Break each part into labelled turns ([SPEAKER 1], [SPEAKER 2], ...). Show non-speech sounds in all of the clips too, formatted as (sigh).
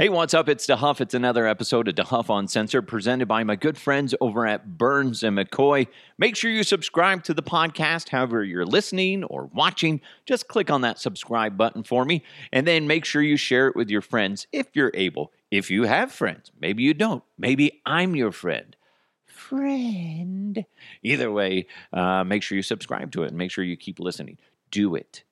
[SPEAKER 1] Hey, what's up? It's DeHuff. It's another episode of DeHuff Uncensored presented by my good friends over at Burns and McCoy. Make sure you subscribe to the podcast, however you're listening or watching. Just click on that subscribe button for me, and then make sure you share it with your friends if you're able. If you have friends, maybe you don't. Maybe I'm your friend. Friend. Either way, uh, make sure you subscribe to it and make sure you keep listening. Do it.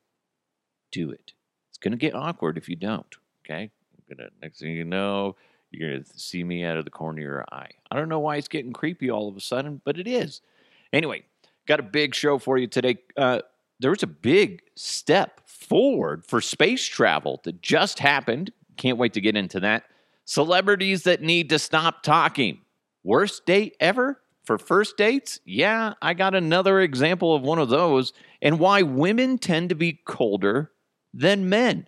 [SPEAKER 1] Do it. It's going to get awkward if you don't, okay? Gonna next thing you know, you're gonna see me out of the corner of your eye. I don't know why it's getting creepy all of a sudden, but it is. Anyway, got a big show for you today. Uh, there was a big step forward for space travel that just happened. Can't wait to get into that. Celebrities that need to stop talking. Worst date ever for first dates? Yeah, I got another example of one of those. And why women tend to be colder than men.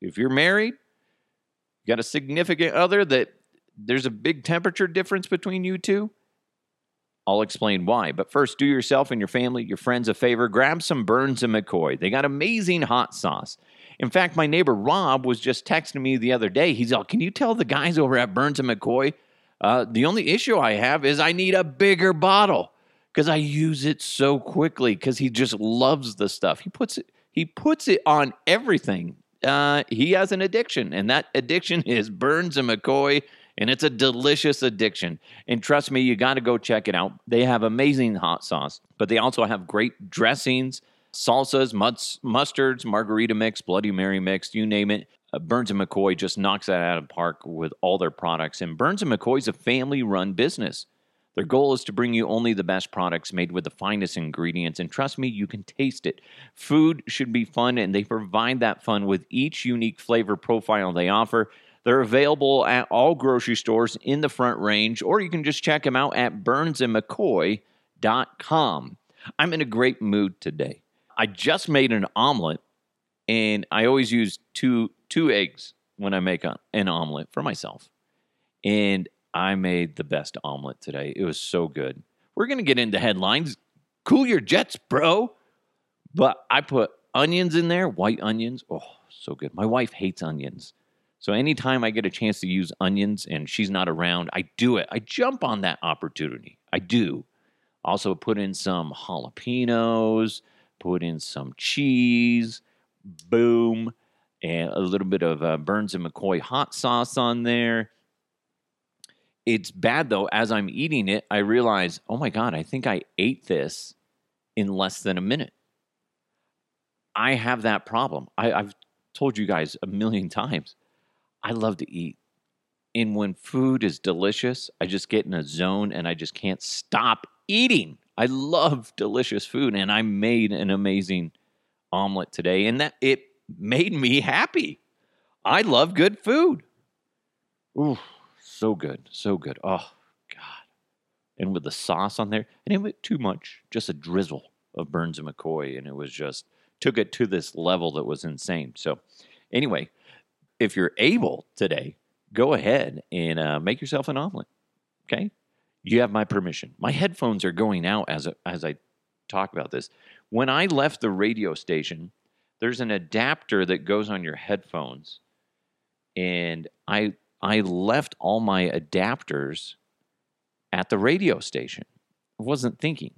[SPEAKER 1] If you're married, got a significant other that there's a big temperature difference between you two? I'll explain why. But first, do yourself and your family, your friends a favor. Grab some Burns and McCoy. They got amazing hot sauce. In fact, my neighbor Rob was just texting me the other day. He's all, Can you tell the guys over at Burns and McCoy? Uh, the only issue I have is I need a bigger bottle because I use it so quickly because he just loves the stuff. He puts it, he puts it on everything uh, he has an addiction, and that addiction (laughs) is Burns and McCoy, and it's a delicious addiction. And trust me, you got to go check it out. They have amazing hot sauce, but they also have great dressings, salsas, mustards, margarita mix, Bloody Mary mix, you name it. Uh, Burns and McCoy just knocks that out of the park with all their products. And Burns and McCoy is a family-run business. Their goal is to bring you only the best products made with the finest ingredients, and trust me, you can taste it. Food should be fun, and they provide that fun with each unique flavor profile they offer. They're available at all grocery stores in the front range, or you can just check them out at burnsandmccoy.com. I'm in a great mood today. I just made an omelet, and I always use two two eggs when I make a, an omelet for myself. And I made the best omelet today. It was so good. We're going to get into headlines. Cool your jets, bro. But I put onions in there, white onions. Oh, so good. My wife hates onions. So anytime I get a chance to use onions and she's not around, I do it. I jump on that opportunity. I do. Also put in some jalapenos, put in some cheese, boom, and a little bit of uh, Burns and McCoy hot sauce on there. It's bad though. As I'm eating it, I realize, oh my God, I think I ate this in less than a minute. I have that problem. I, I've told you guys a million (laughs) times. I love to eat. And when food is delicious, I just get in a zone and I just can't stop eating. I love delicious food and I made an amazing omelet today and that it made me happy. I love good food. Ooh. So good. So good. Oh, God. And with the sauce on there, and it went too much, just a drizzle of Burns and McCoy. And it was just, took it to this level that was insane. So, anyway, if you're able today, go ahead and uh, make yourself an omelet. Okay? You have my permission. My headphones are going out as, a, as I talk about this. When I left the radio station, there's an adapter that goes on your headphones. And I I left all my adapters at the radio station. I wasn't thinking.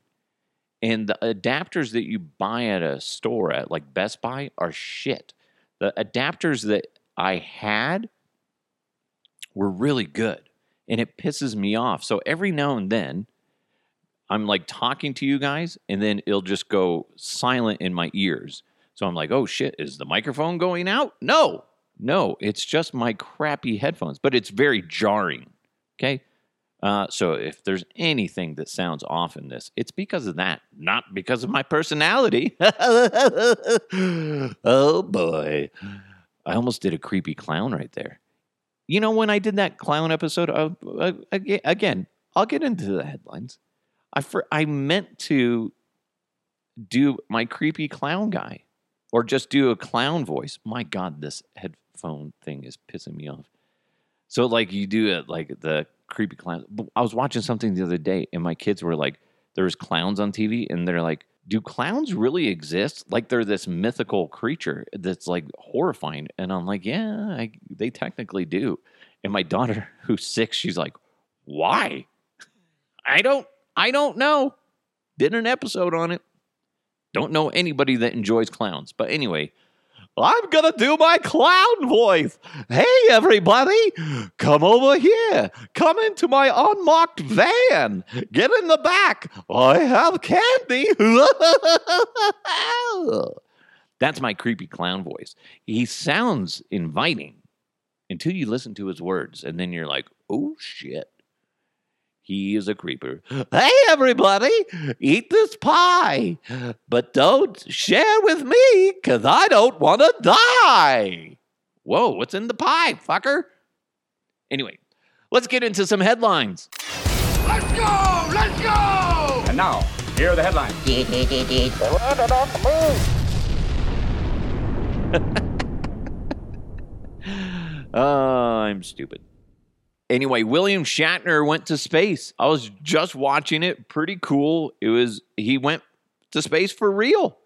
[SPEAKER 1] And the adapters that you buy at a store at like Best Buy are shit. The adapters that I had were really good and it pisses me off. So every now and then I'm like talking to you guys and then it'll just go silent in my ears. So I'm like, oh shit, is the microphone going out? No, no, it's just my crappy headphones, but it's very jarring. Okay. Uh, so if there's anything that sounds off in this, it's because of that, not because of my personality. (laughs) oh boy. I almost did a creepy clown right there. You know, when I did that clown episode, uh, again, I'll get into the headlines. I, I meant to do my creepy clown guy or just do a clown voice. My God, this head, phone thing is pissing me off. So like you do it like the creepy clown. I was watching something the other day, and my kids were like, "There was clowns on TV, and they're like do clowns really exist? Like they're this mythical creature that's like horrifying. And I'm like, yeah, I, they technically do. And my daughter, (laughs) who's six, she's like, why? I don't, I don't know. Did an episode on it. Don't know anybody that enjoys clowns. But anyway, I'm going to do my clown voice. Hey, everybody, come over here. Come into my unmarked van. Get in the back. I have candy. (laughs) That's my creepy clown voice. He sounds inviting until you listen to his words, and then you're like, oh shit. He is a creeper. Hey, everybody, eat this pie, but don't share with me because I don't want to die. Whoa, what's in the pie, fucker? Anyway, let's get into some headlines.
[SPEAKER 2] Let's go! Let's go!
[SPEAKER 3] And now, here are the headlines.
[SPEAKER 1] Uh, (laughs) (laughs) I'm stupid. Anyway, William Shatner went to space. I was just watching it. Pretty cool. It was, he went to space for real.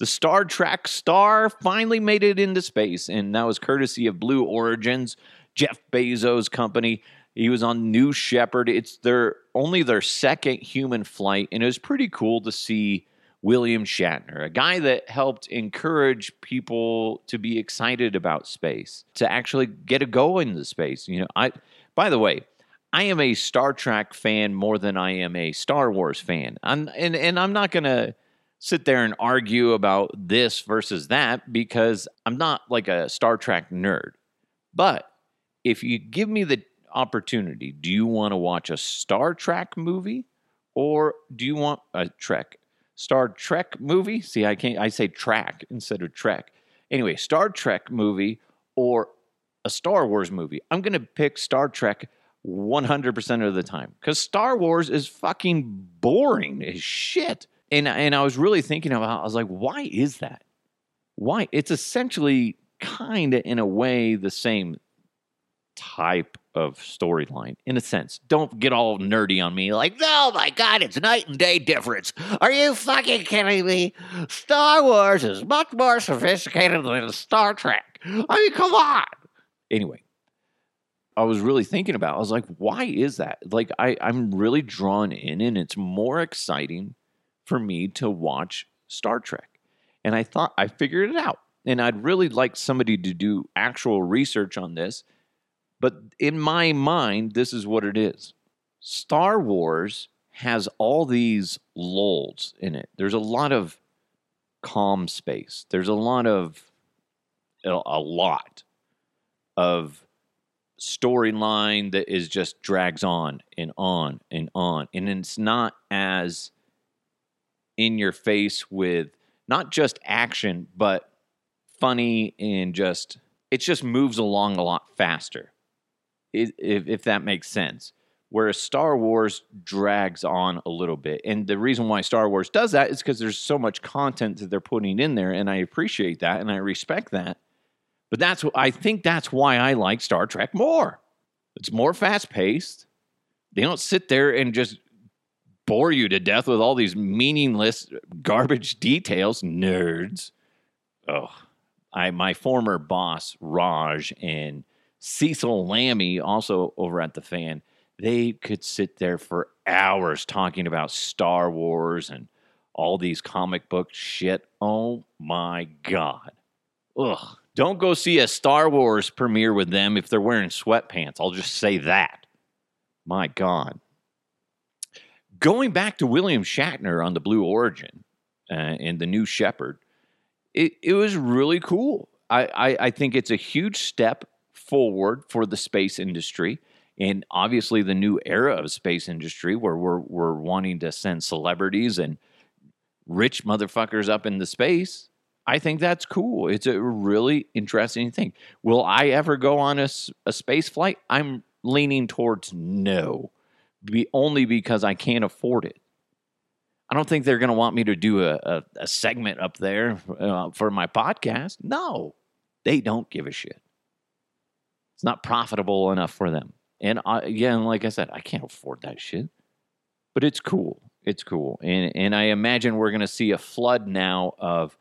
[SPEAKER 1] The Star Trek star finally made it into space, and that was courtesy of Blue Origins, Jeff Bezos' company. He was on New Shepard. It's their only their second human flight, and it was pretty cool to see William Shatner, a guy that helped encourage people to be excited about space, to actually get a go into space. You know, I by the way, I am a Star Trek fan more than I am a Star Wars fan. I'm, and and I'm not gonna sit there and argue about this versus that because I'm not like a Star Trek nerd. But if you give me the opportunity, do you want to watch a Star Trek movie or do you want a Trek Star Trek movie? See, I can't I say track instead of Trek. Anyway, Star Trek movie or a Star Wars movie. I'm going to pick Star Trek 100% of the time cuz Star Wars is fucking boring as shit. And and I was really thinking about I was like why is that? Why? It's essentially kind of in a way the same type of storyline in a sense. Don't get all nerdy on me like, oh my God, it's night and day difference. Are you fucking kidding me? Star Wars is much more sophisticated than Star Trek. I mean, come on. Anyway, I was really thinking about, I was like, why is that? Like, I, I'm really drawn in and it's more exciting for me to watch Star Trek. And I thought I figured it out. And I'd really like somebody to do actual research on this but in my mind, this is what it is Star Wars has all these lulls in it. There's a lot of calm space, there's a lot of, a lot of storyline that is just drags on and on and on. And it's not as in your face with not just action, but funny and just, it just moves along a lot faster if, if that makes sense. Whereas Star Wars drags on a little bit. And the reason why Star Wars does that is because there's so much content that they're putting in there. And I appreciate that and I respect that. But that's I think that's why I like Star Trek more. It's more fast paced. They don't sit there and just bore you to death with all these meaningless garbage details. Nerds. Oh, I my former boss, Raj, and Cecil Lammey, also over at the fan, they could sit there for hours talking about Star Wars and all these comic book shit. Oh my God. Ugh. Don't go see a Star Wars premiere with them if they're wearing sweatpants. I'll just say that. My God. Going back to William Shatner on the Blue Origin uh, and the New Shepard, it, it was really cool. I, I, I think it's a huge step forward for the space industry and obviously the new era of space industry where we're we're wanting to send celebrities and rich motherfuckers up into space. I think that's cool. It's a really interesting thing. Will I ever go on a, a space flight? I'm leaning towards no, be, only because I can't afford it. I don't think they're going to want me to do a, a, a segment up there uh, for my podcast. No, they don't give a shit. It's not profitable enough for them. And I, again, like I said, I can't afford that shit. But it's cool. It's cool. And and I imagine we're going to see a flood now of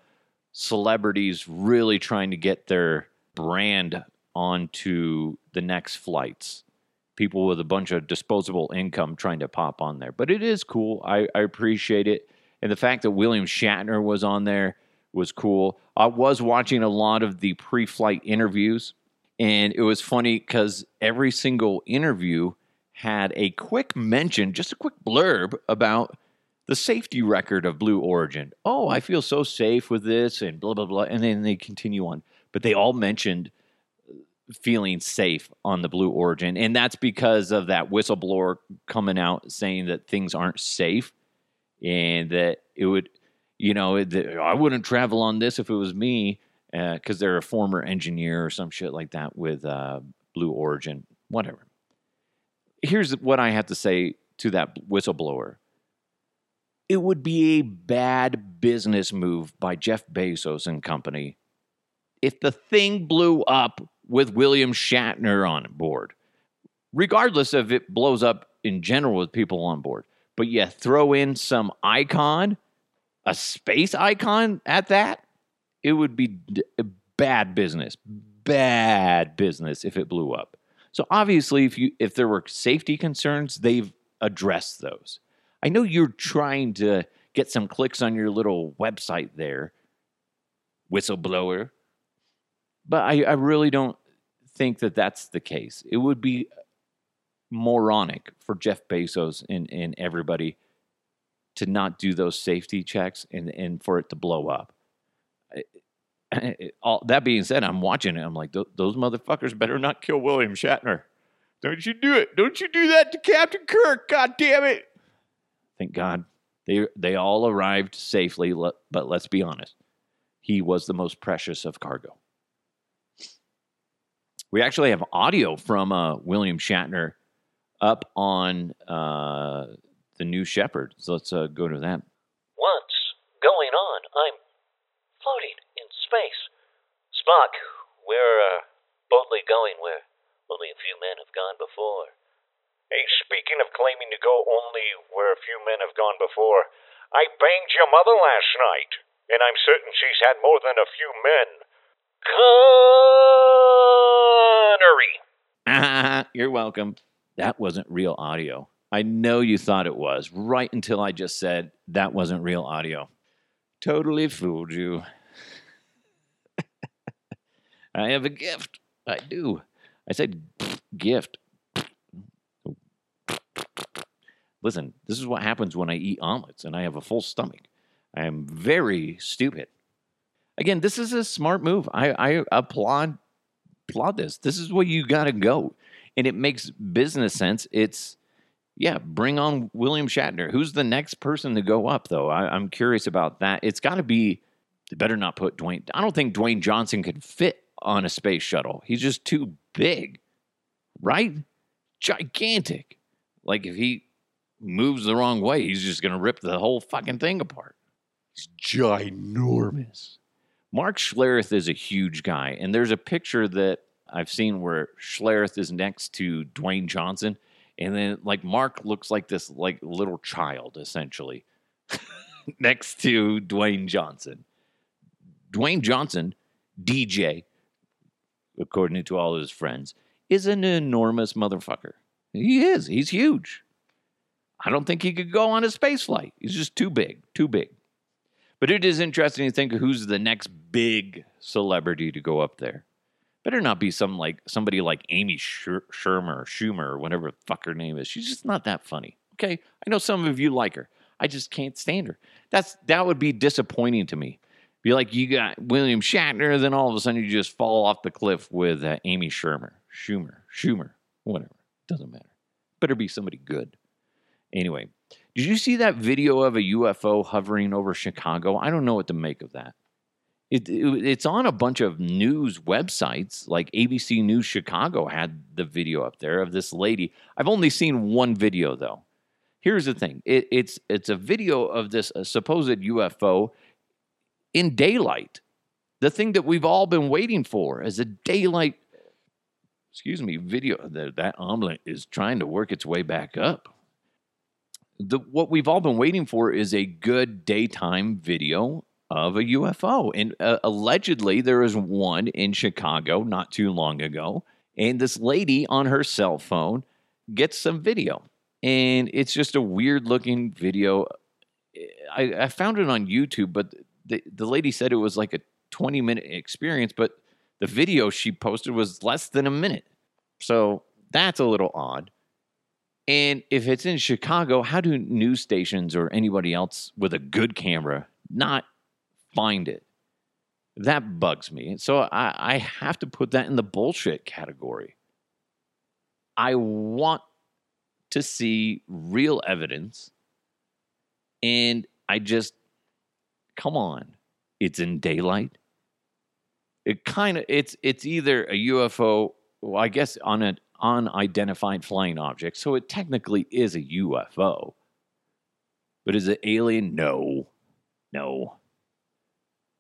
[SPEAKER 1] celebrities really trying to get their brand onto the next flights. People with a bunch of disposable income trying to pop on there. But it is cool. I, I appreciate it. And the fact that William Shatner was on there was cool. I was watching a lot of the pre flight interviews, and it was funny because every single interview had a quick mention, just a quick blurb about the safety record of Blue Origin. Oh, I feel so safe with this, and blah, blah, blah. And then they continue on. But they all mentioned feeling safe on the Blue Origin. And that's because of that whistleblower coming out saying that things aren't safe and that it would, you know, I wouldn't travel on this if it was me because uh, they're a former engineer or some shit like that with uh, Blue Origin, whatever. Here's what I have to say to that whistleblower it would be a bad business move by Jeff Bezos and company if the thing blew up with William Shatner on board, regardless of it blows up in general with people on board. But yeah, throw in some icon, a space icon at that, it would be d- bad business. Bad business if it blew up. So obviously, if you if there were safety concerns, they've addressed those. I know you're trying to get some clicks on your little website there, whistleblower, but I, I really don't think that that's the case. It would be moronic for Jeff Bezos and, and everybody to not do those safety checks and, and for it to blow up. all, that being said, I'm watching it. I'm like, those motherfuckers better not kill William Shatner. Don't you do it. Don't you do that to Captain Kirk. God damn it. Thank God. They, they all arrived safely, but let's be honest. He was the most precious of cargo. We actually have audio from uh, William Shatner up on uh, the New Shepard. So let's uh, go to that.
[SPEAKER 3] Once going on, I'm floating in space. Spock, we're uh, boldly going where only a few men have gone before.
[SPEAKER 4] Hey, speaking of claiming to go only where a few men have gone before, I banged your mother last night, and I'm certain she's had more than a few men.
[SPEAKER 1] Connery. (laughs) You're welcome. That wasn't real audio. I know you thought it was, right until I just said that wasn't real audio. Totally fooled you. (laughs) I have a gift. I do. I said gift. Listen, this is what happens when I eat omelets and I have a full stomach. I am very stupid. Again, this is a smart move. I, I applaud applaud this. This is where you got to go, and it makes business sense. It's yeah, bring on William Shatner. Who's the next person to go up though? I, I'm curious about that. It's got to be. They better not put Dwayne. I don't think Dwayne Johnson could fit on a space shuttle. He's just too big, right? Gigantic. Like if he moves the wrong way, he's just going to rip the whole fucking thing apart. He's ginormous. Mark Schlereth is a huge guy, and there's a picture that I've seen where Schlereth is next to Dwayne Johnson, and then like Mark looks like this like little child essentially (laughs) next to Dwayne Johnson. Dwayne Johnson, DJ, according to all his friends, is an enormous motherfucker. He is. He's huge. I don't think he could go on a space flight. He's just too big, too big. But it is interesting to think who's the next big celebrity to go up there. Better not be some like somebody like Amy Sher- Shermer, Schumer, or whatever fuck her name is. She's just not that funny. Okay, I know some of you like her. I just can't stand her. That's that would be disappointing to me. Be like you got William Shatner, then all of a sudden you just fall off the cliff with uh, Amy Shermer, Schumer, Schumer, whatever. Doesn't matter. Better be somebody good. Anyway, did you see that video of a UFO hovering over Chicago? I don't know what to make of that. It, it, it's on a bunch of news websites, like ABC News Chicago had the video up there of this lady. I've only seen one video though. Here's the thing: it, it's it's a video of this uh, supposed UFO in daylight. The thing that we've all been waiting for is a daylight. Excuse me, video that that omelet is trying to work its way back up. The what we've all been waiting for is a good daytime video of a UFO. And uh, allegedly, there was one in Chicago not too long ago. And this lady on her cell phone gets some video. And it's just a weird looking video. I, I found it on YouTube, but the, the lady said it was like a 20 minute experience, but the video she posted was less than a minute. So that's a little odd. And if it's in Chicago, how do news stations or anybody else with a good camera not find it? That bugs me. So I, I have to put that in the bullshit category. I want to see real evidence. And I just, come on. It's in daylight. It kind of, it's, it's either a UFO, well, I guess on an unidentified flying object. So it technically is a UFO. But is it alien? No. No.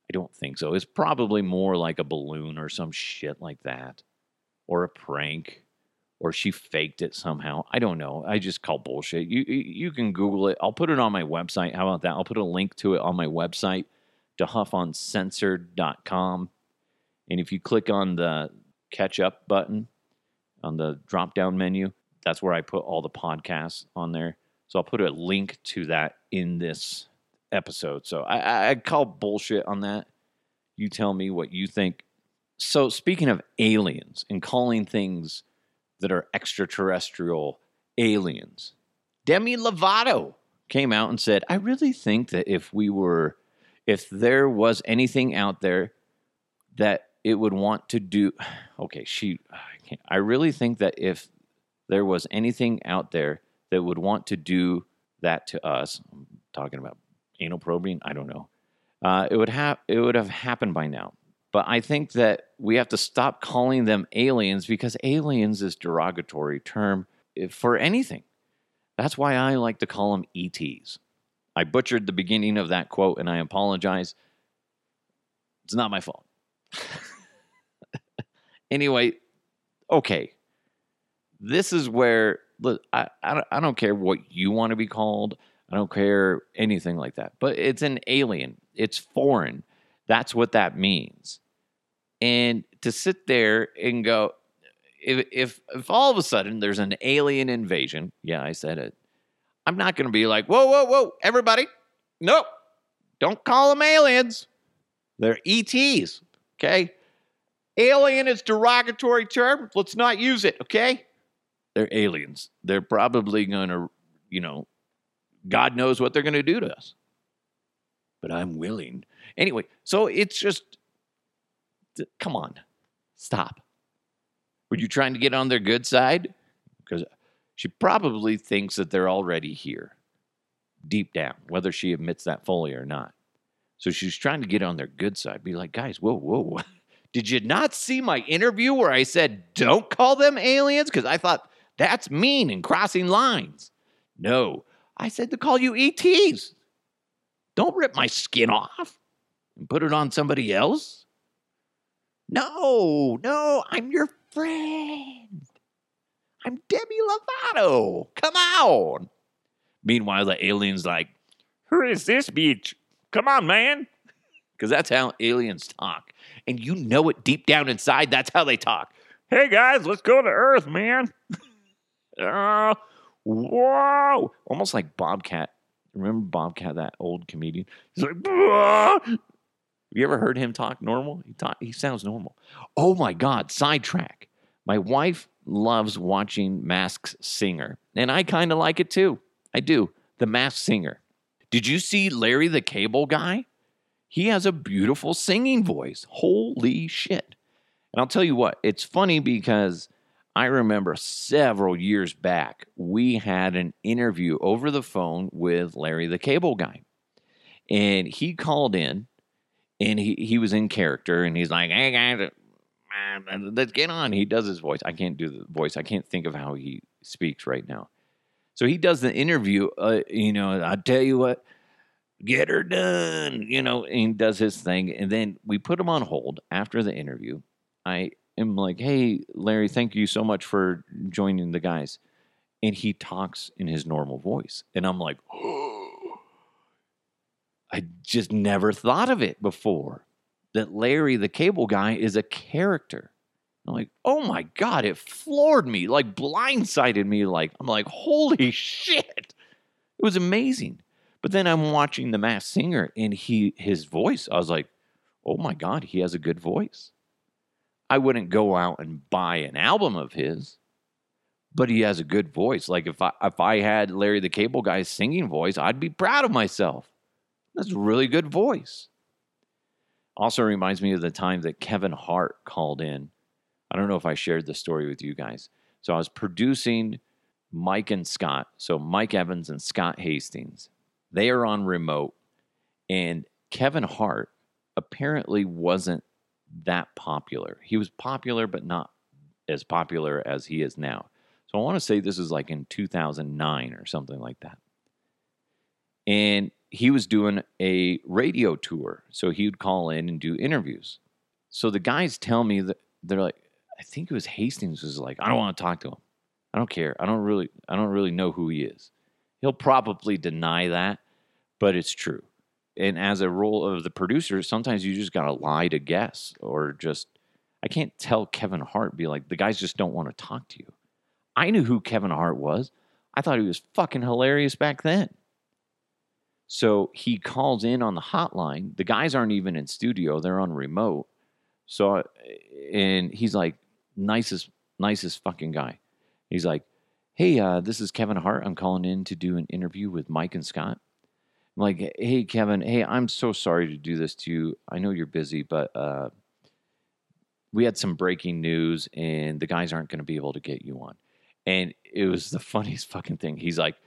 [SPEAKER 1] I don't think so. It's probably more like a balloon or some shit like that. Or a prank. Or she faked it somehow. I don't know. I just call bullshit. You you can Google it. I'll put it on my website. How about that? I'll put a link to it on my website, dehuffuncensored.com. And if you click on the catch up button on the drop down menu, that's where I put all the podcasts on there. So I'll put a link to that in this episode. So I, I, I call bullshit on that. You tell me what you think. So speaking of aliens and calling things that are extraterrestrial aliens, Demi Lovato came out and said, I really think that if we were, if there was anything out there that it would want to do, (sighs) okay, she, I, I really think that if there was anything out there that would want to do that to us, I'm talking about anal probing, I don't know. Uh, it would have it would have happened by now. But I think that we have to stop calling them aliens because aliens is derogatory term eh, for anything. That's why I like to call them ETs. I butchered the beginning of that quote and I apologize. It's not my fault. (laughs) anyway, okay. This is where look, I, I, don't- I don't care what you want to be called. I don't care anything like that. But it's an alien. It's foreign. That's what that means. And to sit there and go, if if if all of a sudden there's an alien invasion, yeah, I said it. I'm not going to be like, whoa, whoa, whoa, everybody, nope, don't call them aliens. They're ETs. Okay, alien is derogatory term. Let's not use it. Okay, they're aliens. They're probably going to, you know, God knows what they're going to do to us. But I'm willing. Anyway, so it's just, come on, stop. Were you trying to get on their good side? Because she probably thinks that they're already here, deep down, whether she admits that fully or not. So she's trying to get on their good side. Be like, guys, whoa, whoa. (laughs) Did you not see my interview where I said, don't call them aliens? Because I thought that's mean and crossing lines. No, I said to call you ETs. Don't rip my skin off and put it on somebody else. No, no, I'm your friend. I'm Debbie Lovato. Come on. Meanwhile, the alien's like,
[SPEAKER 4] Who is this bitch? Come on, man.
[SPEAKER 1] Because that's how aliens talk. And you know it deep down inside, that's how they talk.
[SPEAKER 4] Hey guys, let's go to Earth, man. (laughs)
[SPEAKER 1] Uh, whoa. Almost like Bobcat. Remember Bobcat, that old comedian? He's like. Have you ever heard him talk normal? He talk, he sounds normal. Oh my God, sidetrack. My wife loves watching Masked Singer, and I kind of like it too. I do. The Masked Singer. Did you see Larry the Cable Guy? He has a beautiful singing voice. Holy shit. And I'll tell you what, it's funny because I remember several years back, we had an interview over the phone with Larry the Cable Guy. And he called in and he, he was in character and he's like, hey guys, let's get on. He does his voice. I can't do the voice. I can't think of how he speaks right now. So he does the interview. Uh, you know, I tell you what, get her done. You know, and does his thing. And then we put him on hold after the interview. I am like, hey, Larry, thank you so much for joining the guys. and he talks in his normal voice. And I'm like, oh, (gasps) I just never thought of it before that Larry, the cable guy, is a character. I'm like, oh my God, it floored me, like blindsided me. Like, I'm like, holy (laughs) shit. It was amazing. But then I'm watching The Masked Singer and he his voice, I was like, oh my God, he has a good voice. I wouldn't go out and buy an album of his, but he has a good voice. Like if I if I had Larry the Cable Guy's singing voice, I'd be proud of myself. That's a really good voice. Also reminds me of the time that Kevin Hart called in. I don't know if I shared the story with you guys. So I was producing Mike and Scott. So Mike Evans and Scott Hastings. They are on remote, and Kevin Hart apparently wasn't that popular. He was popular, but not as popular as he is now. So I want to say this is like in 2009 or something like that. And he was doing a radio tour. So he would call in and do interviews. So the guys tell me that they're like, I think it was Hastings was like, I don't want to talk to him. I don't care. I don't really I don't really know who he is. He'll probably deny that, but it's true. And as a role of the producer, sometimes you just gotta lie to guess or just I can't tell Kevin Hart be like, the guys just don't want to talk to you. I knew who Kevin Hart was. I thought he was fucking hilarious back then. So he calls in on the hotline. The guys aren't even in studio, they're on remote. So and he's like nicest nicest fucking guy. He's like, "Hey, uh, this is Kevin Hart. I'm calling in to do an interview with Mike and Scott." I'm like, "Hey, Kevin. Hey, I'm so sorry to do this to you. I know you're busy, but uh, we had some breaking news, and the guys aren't going to be able to get you on." And it was the (laughs) funniest fucking thing. He's like,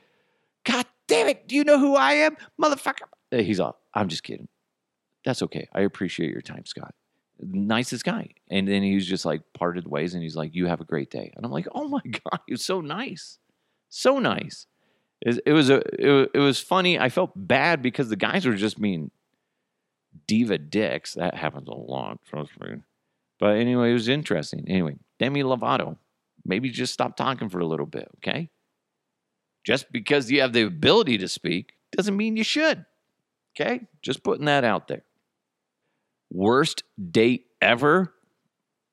[SPEAKER 1] "God damn it! Do you know who I am, motherfucker?" He's all, "I'm just kidding. That's okay. I appreciate your time, Scott." Nicest guy. And then he was just like parted ways and he's like, You have a great day. And I'm like, Oh my (laughs) God, he was so nice. So nice. It, it was a it, it was funny. I felt bad because the guys were just being diva dicks. That happens a lot, trust me. But anyway, it was interesting. Anyway, Demi Lovato, maybe just stop talking for a little bit, okay? Just because you have the ability to speak doesn't mean you should. Okay? Just putting that out there. Worst date ever?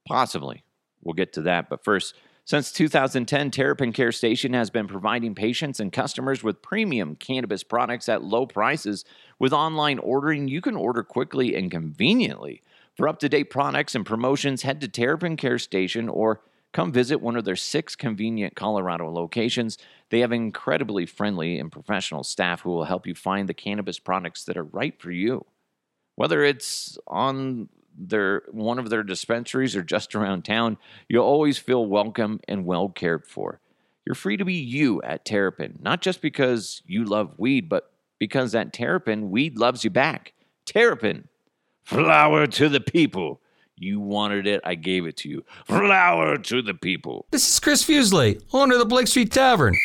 [SPEAKER 1] Possibly. We'll get to that. But first, since 2010, Terrapin Care Station has been providing patients and customers with premium cannabis products at low prices. With online ordering, you can order quickly and conveniently. For up to date products and promotions, head to Terrapin Care Station or come visit one of their six convenient Colorado locations. They have incredibly friendly and professional staff who will help you find the cannabis products that are right for you whether it's on their one of their dispensaries or just around town, you'll always feel welcome and well cared for. You're free to be you at Terrapin, not just because you love weed, but because at Terrapin, weed loves you back. Terrapin, flower to the people. You wanted it, I gave it to you. Flower to the people.
[SPEAKER 5] This is Chris Fusley, owner of the Blake Street Tavern.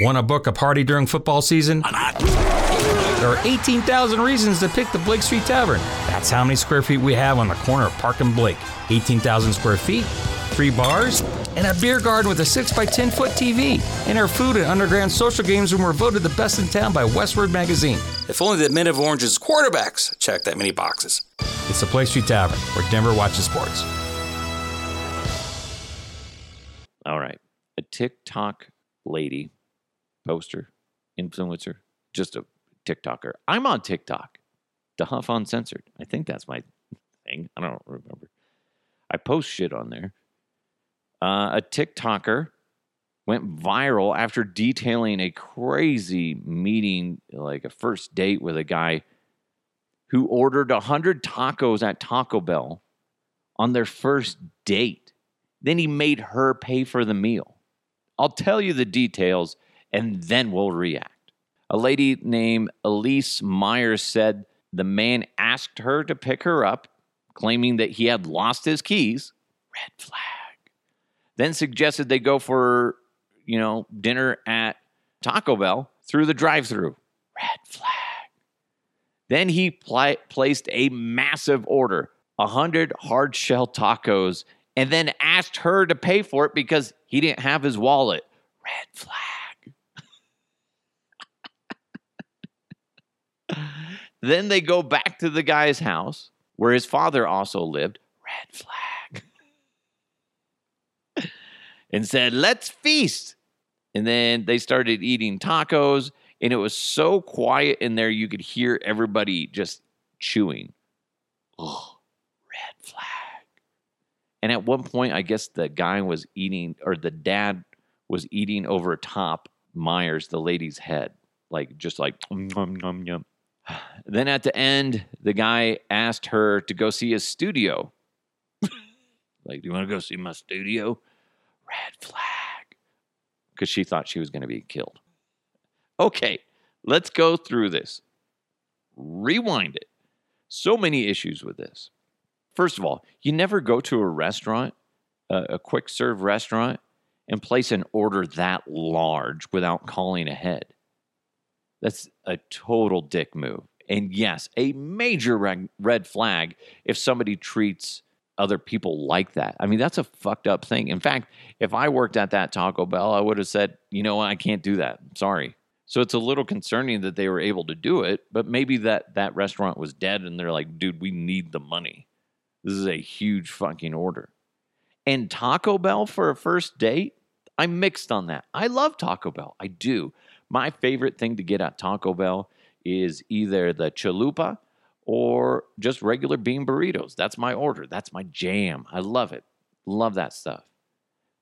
[SPEAKER 5] Want to book a party during football season? There are 18,000 reasons to pick the Blake Street Tavern. That's how many square feet we have on the corner of Park and Blake. 18,000 square feet, three bars, and a beer garden with a 6 by 10 foot TV. And our food and underground social games room were voted the best in town by Westword Magazine. If only the Men of Orange's quarterbacks checked that many boxes. It's the Blake Street Tavern, where Denver watches sports.
[SPEAKER 1] All right. A TikTok lady, poster, influencer, just a TikToker. I'm on TikTok. DeHuff Uncensored. I think that's my thing. I don't remember. I post shit on there. Uh, a TikToker went viral after detailing a crazy meeting, like a first date with a guy who ordered 100 tacos at Taco Bell on their first date. Then he made her pay for the meal. I'll tell you the details and then we'll react. A lady named Elyse Myers said the man asked her to pick her up, claiming that he had lost his keys. Red flag. Then suggested they go for, you know, dinner at Taco Bell through the drive through. Red flag. Then he pl- placed a massive order 100 hard shell tacos and then asked her to pay for it because he didn't have his wallet. red flag. Then they go back to the guy's house where his father also lived, red flag. (laughs) and said, Let's feast. And then they started eating tacos, and it was so quiet in there you could hear everybody just chewing. Oh, red flag. And at one point, I guess the guy was eating, or the dad was eating over top Myers, the lady's head, like just like yum, yum, yum. Then at the end, the guy asked her to go see his studio. (laughs) like, do you want to go see my studio? Red flag. Because she thought she was going to be killed. Okay, let's go through this. Rewind it. So many issues with this. First of all, you never go to a restaurant, a, a quick serve restaurant, and place an order that large without calling ahead. That's a total dick move. And yes, a major red flag if somebody treats other people like that. I mean, that's a fucked up thing. In fact, if I worked at that Taco Bell, I would have said, you know I can't do that. I'm Sorry. So it's a little concerning that they were able to do it, but maybe that that restaurant was dead and they're like, dude, we need the money. This is a huge fucking order. And Taco Bell for a first date, I'm mixed on that. I love Taco Bell. I do. My favorite thing to get at Taco Bell is either the chalupa or just regular bean burritos. That's my order. That's my jam. I love it. Love that stuff.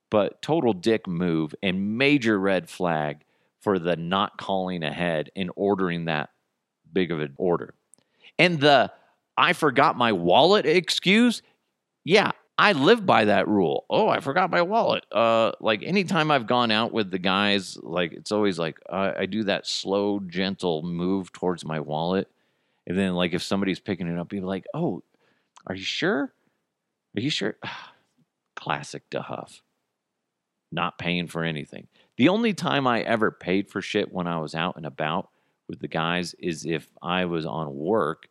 [SPEAKER 1] But total dick move and major red flag for the not calling ahead and ordering that big of an order. And the I forgot my wallet excuse, yeah, I live by that rule. Oh, I forgot my wallet. Uh, like anytime I've gone out with the guys, like it's always like uh, I do that slow, gentle move towards my wallet, and then like if somebody's picking it up, be like, "Oh, are you sure? Are you sure?" (sighs) Classic DeHuff. Not paying for anything. The only time I ever paid for shit when I was out and about with the guys is if I was on work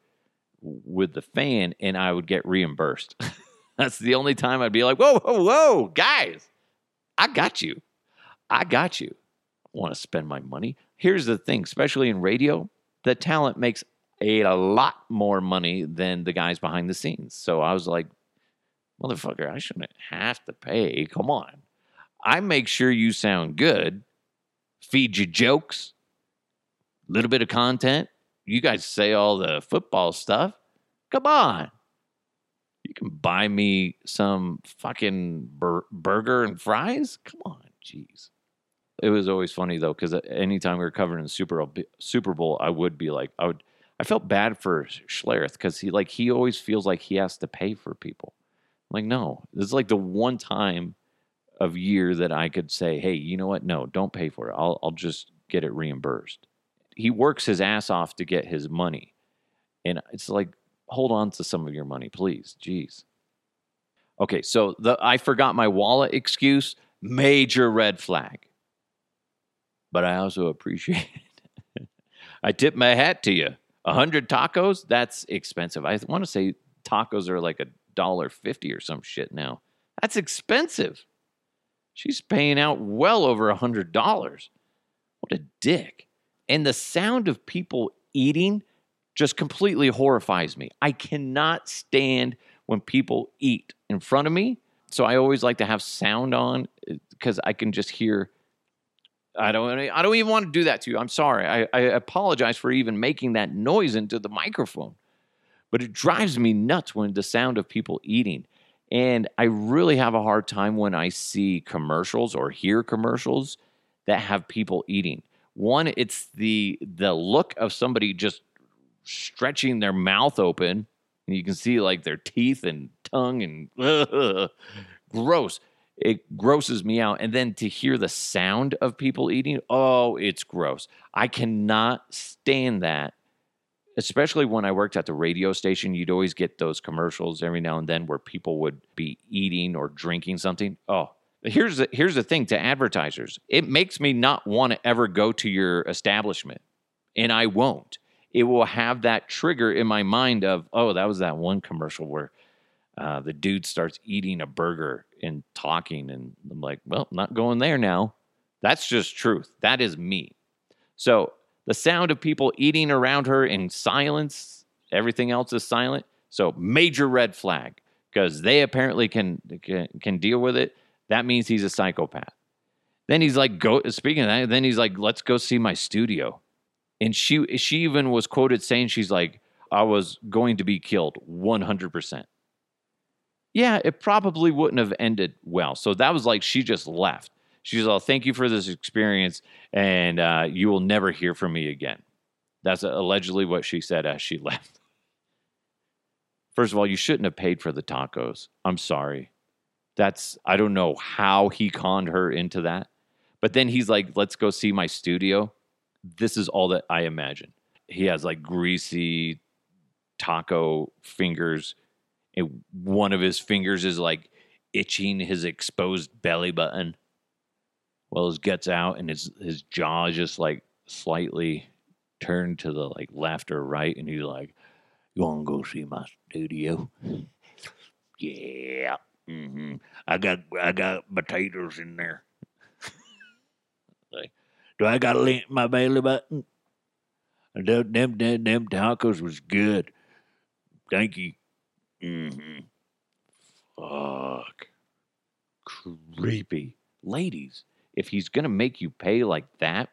[SPEAKER 1] with the fan and I would get reimbursed. (laughs) That's the only time I'd be like, whoa, whoa, whoa, guys, I got you. I got you. I want to spend my money. Here's the thing, especially in radio, the talent makes a lot more money than the guys behind the scenes. So I was like, motherfucker, I shouldn't have to pay. Come on. I make sure you sound good, feed you jokes, a little bit of content. You guys say all the football stuff. Come on. You can buy me some fucking bur- burger and fries? Come on, jeez. It was always funny though, because uh, anytime we were covering the Super Bowl, Super Bowl, I would be like, I would, I felt bad for Schlereth because he like he always feels like he has to pay for people. I'm like, no, this is like the one time of year that I could say, hey, you know what? No, don't pay for it. I'll I'll just get it reimbursed. He works his ass off to get his money, and it's like hold on to some of your money, please. Jeez. Okay, so the I forgot my wallet excuse, major red flag. But I also appreciate it. (laughs) I tip my hat to you. A hundred tacos, that's expensive. I want to say tacos are like a dollar fifty or some shit now. That's expensive. She's paying out well over a hundred dollars. What a dick. And the sound of people eating just completely horrifies me. I cannot stand when people eat in front of me. So I always like to have sound on eh, because I can just hear. I don't. I don't even want to do that to you. I'm sorry. I, I apologize for even making that noise into the microphone, but it drives me nuts when the sound of people eating. And I really have a hard time when I see commercials or hear commercials that have people eating. One, it's the the look of somebody just stretching their mouth open. And you can see like their teeth and tongue and uh, (laughs) gross. It grosses me out. And then to hear the sound of people eating, oh, it's gross. I cannot stand that. Especially when I worked at the radio station, you'd always get those commercials every now and then where people would be eating or drinking something. Oh, here's the, here's the thing to advertisers it makes me not want to ever go to your establishment, and I won't it will have that trigger in my mind of, oh, that was that one commercial where uh, the dude starts eating a burger and talking. And I'm like, well, not going there now. That's just truth. That is me. So the sound of people eating around her in silence, everything else is silent. So major red flag because they apparently can, can can deal with it. That means he's a psychopath. Then he's like, go. Speaking of that, then he's like, let's go see my studio. And she she even was quoted saying she's like, I was going to be killed 100%. Yeah, it probably wouldn't have ended well. So that was like she just left. She's all, thank you for this experience, and uh, you will never hear from me again. That's allegedly what she said as she (laughs) left. First of all, you shouldn't have paid for the tacos. I'm sorry. That's, I don't know how he conned her into that. But then he's like, let's go see my studio. This is all that I imagine. He has like greasy taco fingers, and one of his fingers is like itching his exposed belly button. Well, his guts out, and his his jaw is just like slightly turned to the like left or right, and he's like, "You want to go see my studio?" (laughs) yeah. mm-hmm. I got I got potatoes in there. (laughs) like, do I got lint in my belly button? Them, them, them, them tacos was good. Thank you. Mm-hmm. Fuck. Creepy. Ladies, if he's gonna make you pay like that,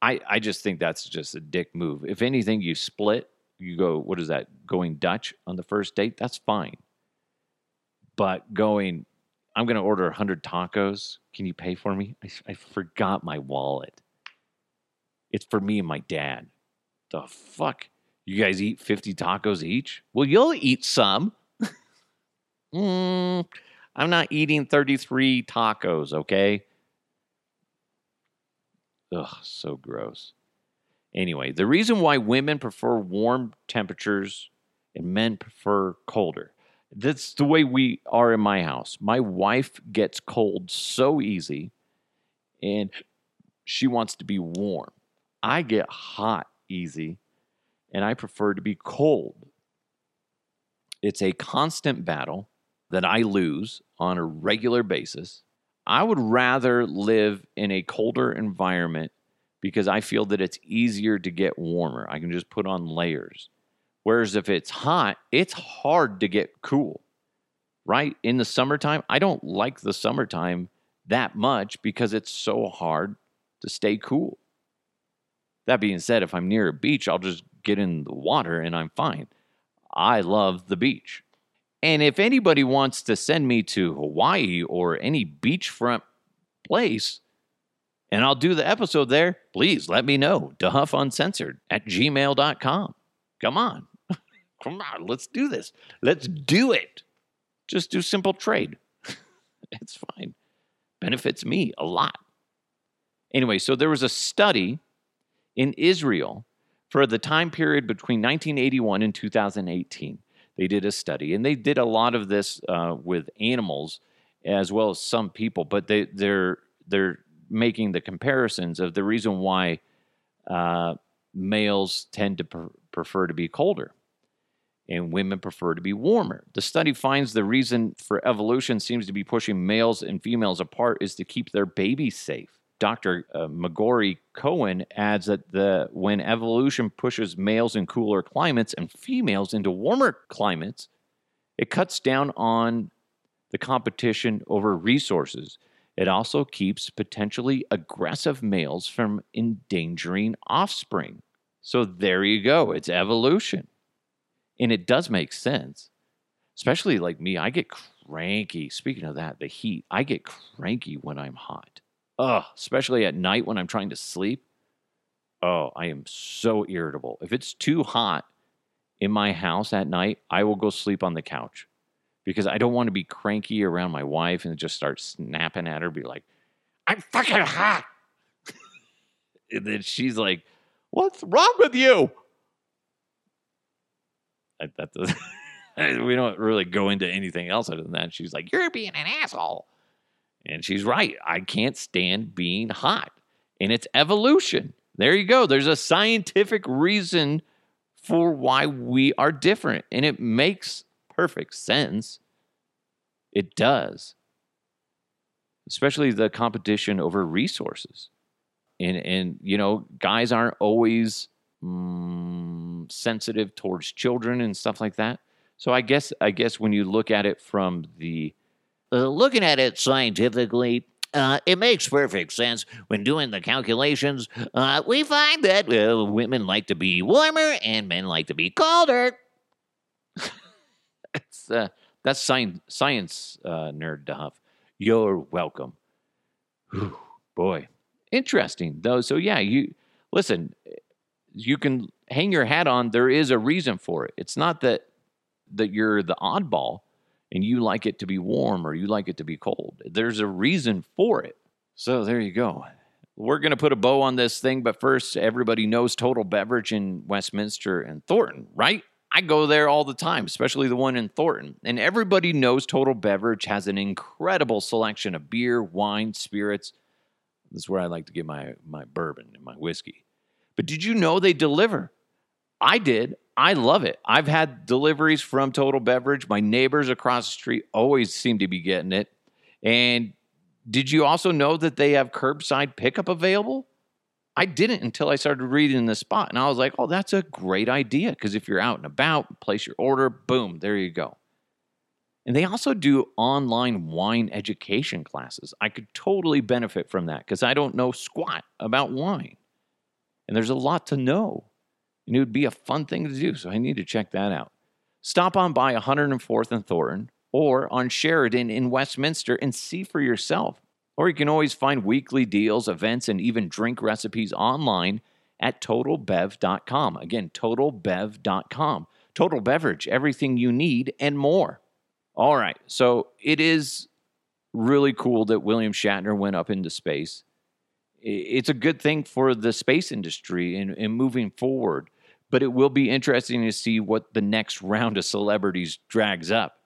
[SPEAKER 1] I I just think that's just a dick move. If anything, you split, you go, what is that, going Dutch on the first date? That's fine. But going, I'm gonna order hundred tacos. Can you pay for me? I, I forgot my wallet. It's for me and my dad. The fuck? You guys eat 50 tacos each? Well, you'll eat some. (laughs) mm, I'm not eating 33 tacos, okay? Ugh, so gross. Anyway, the reason why women prefer warm temperatures and men prefer colder. That's the way we are in my house. My wife gets cold so easy and she wants to be warm. I get hot easy and I prefer to be cold. It's a constant battle that I lose on a regular basis. I would rather live in a colder environment because I feel that it's easier to get warmer. I can just put on layers. Whereas if it's hot, it's hard to get cool, right? In the summertime, I don't like the summertime that much because it's so hard to stay cool. That being said, if I'm near a beach, I'll just get in the water and I'm fine. I love the beach. And if anybody wants to send me to Hawaii or any beachfront place, and I'll do the episode there, please let me know. Duff Uncensored at gmail.com. Come on. Come on. Let's do this. Let's do it. Just do simple trade. (laughs) it's fine. Benefits me a lot. Anyway, so there was a study in Israel for the time period between 1981 and 2018. They did a study, and they did a lot of this uh, with animals as well as some people, but they, they're they're making the comparisons of the reason why uh, males tend to pre- prefer to be colder and women prefer to be warmer. The study finds the reason for evolution seems to be pushing males and females apart is to keep their babies safe. Dr. Uh, Magory Cohen adds that the when evolution pushes males in cooler climates and females into warmer climates, it cuts down on the competition over resources. It also keeps potentially aggressive males from endangering offspring. So there you go. It's evolution. And it does make sense. Especially like me, I get cranky. Speaking of that, the heat, I get cranky when I'm hot. Ugh, especially at night when I'm trying to sleep. Oh, I am so irritable. If it's too hot in my house at night, I will go sleep on the couch because I don't want to be cranky around my wife and just start snapping at her, be like, I'm fucking hot. (laughs) and then she's like, What's wrong with you? I, that does, (laughs) we don't really go into anything else other than that. She's like, You're being an asshole. And she's right. I can't stand being hot. And it's evolution. There you go. There's a scientific reason for why we are different. And it makes perfect sense. It does. especially the competition over resources. And and you know, guys aren't always mm, sensitive towards children and stuff like that. So I guess I guess when you look at it from the
[SPEAKER 3] Uh, looking at it scientifically, uh, it makes perfect sense. When doing the calculations, uh, we find that uh, women like to be warmer and men like to be colder. (laughs)
[SPEAKER 1] it's uh, that's science science uh, nerd Duff. You're welcome. Whew, boy, interesting though. So yeah, you listen. You can hang your hat on. There is a reason for it. It's not that that you're the oddball and you like it to be warm or you like it to be cold. There's a reason for it. So there you go. We're going to put a bow on this thing, but first, everybody knows Total Beverage in Westminster and Thornton, right? I go there all the time, especially the one in Thornton. And everybody knows Total Beverage has an incredible selection of beer, wine, spirits. This is where I like to get my, my bourbon and my whiskey. But did you know they deliver? I did. I love it. I've had deliveries from Total Beverage. My neighbors across the street always seem to be getting it. And did you also know that they have curbside pickup available? I didn't until I started reading the spot. And I was like, oh, that's a great idea. Because if you're out and about, place your order, boom, there you go. And they also do online wine education classes. I could totally benefit from that because I don't know squat about wine. And there's a lot to know. And it would be a fun thing to do. So I need to check that out. Stop on by 104th and Thornton or on Sheridan in Westminster and see for yourself. Or you can always find weekly deals, events, and even drink recipes online at totalbev.com. Again, totalbev.com. Total Beverage, everything you need and more. All right. So it is really cool that William Shatner went up into space. It's a good thing for the space industry and moving forward, but it will be interesting to see what the next round of celebrities drags up.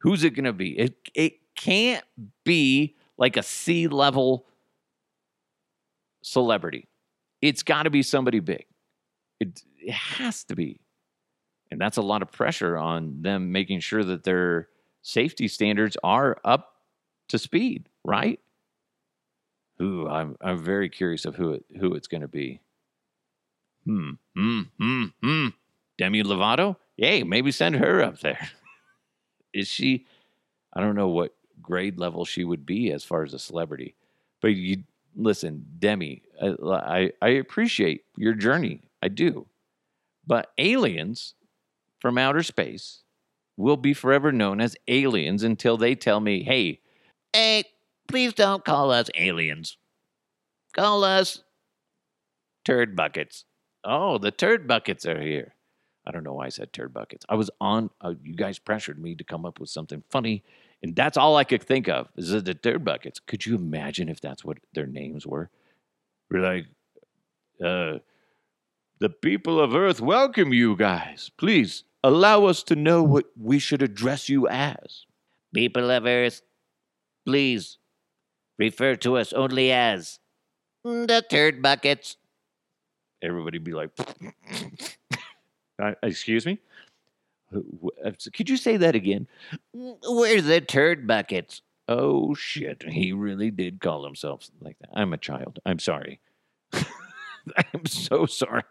[SPEAKER 1] Who's it going to be? It, it can't be like a C level celebrity. It's got to be somebody big. It, it has to be. And that's a lot of pressure on them making sure that their safety standards are up to speed, right? Ooh, I'm I'm very curious of who it who it's going to be. Hmm, hmm, hmm, hmm. Demi Lovato? Yay, maybe send her up there. (laughs) Is she? I don't know what grade level she would be as far as a celebrity, but you listen, Demi. I I, I appreciate your journey. I do, but aliens from outer space will be forever known as aliens until they tell me, "Hey,
[SPEAKER 3] Hey, please don't call us aliens. Call us
[SPEAKER 1] turd buckets. Oh, the turd buckets are here. I don't know why I said turd buckets. I was on, uh, you guys pressured me to come up with something funny, and that's all I could think of is the turd buckets. Could you imagine if that's what their names were? We're like, uh, the people of Earth welcome you guys. Please allow us to know what we should address you as.
[SPEAKER 3] people of Earth. Please refer to us only as the turd buckets.
[SPEAKER 1] Everybody be like, (laughs) uh, excuse me? Uh, Could you say that again?
[SPEAKER 3] We're the turd buckets.
[SPEAKER 1] Oh shit, he really did call himself like that. I'm a child. I'm sorry. (laughs) I'm so sorry.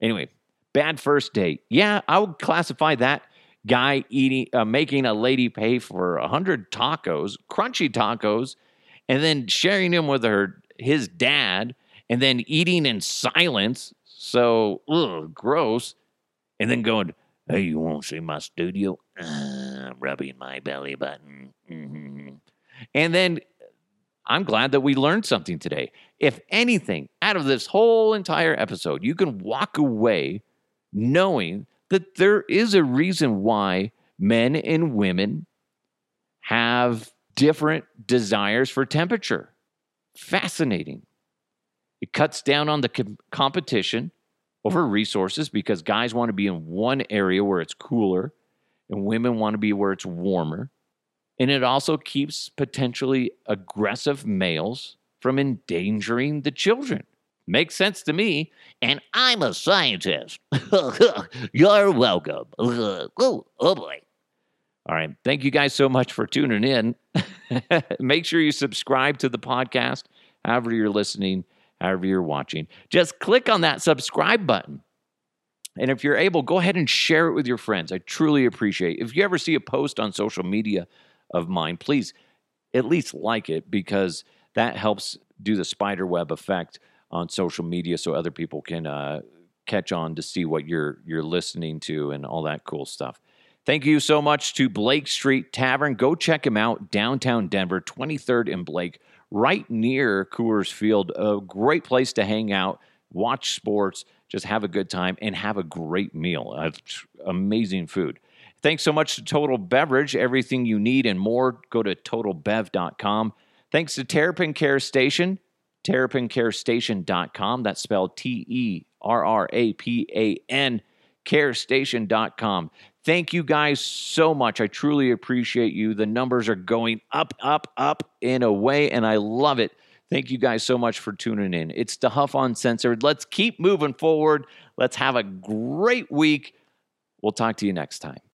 [SPEAKER 1] Anyway, bad first date. Yeah, I would classify that guy eating, uh, making a lady pay for a hundred tacos, crunchy tacos, and then sharing them with her his dad, and then eating in silence. So, ugh, gross. And then going, "Hey, you won't see my studio?" Uh, rubbing my belly button. Mhm. And then I'm glad that we learned something today. If anything, out of this whole entire episode, you can walk away knowing that there is a reason why men and women have different desires for temperature. Fascinating. It cuts down on the com- competition over resources because guys want to be in one area where it's cooler and women want to be where it's warmer. And it also keeps potentially aggressive males from endangering the children. Makes sense to me.
[SPEAKER 3] And I'm a scientist. (laughs) You're welcome. (laughs) oh, oh boy.
[SPEAKER 1] All right. Thank you guys so much for tuning in. (laughs) Make sure you subscribe to the podcast, however you're listening, however you're watching. Just click on that subscribe button. And if you're able, go ahead and share it with your friends. I truly appreciate it. If you ever see a post on social media of mine, please at least like it because that helps do the spider web effect on social media so other people can uh, catch on to see what you're you're listening to and all that cool stuff. Thank you so much to Blake Street Tavern. Go check him out downtown Denver, 23rd and Blake, right near Coors Field. A great place to hang out, watch sports, just have a good time, and have a great meal. Uh, amazing food. Thanks so much to Total Beverage. Everything you need and more, go to totalbev.com. Thanks to Terrapin Care Station, terrapincarestation.com. That's spelled T E R R A P A N, carestation.com. Thank you guys so much. I truly appreciate you. The numbers are going up, up, up in a way, and I love it. Thank you guys so much for tuning in. It's the Duff Uncensored. Let's keep moving forward. Let's have a great week. We'll talk to you next time.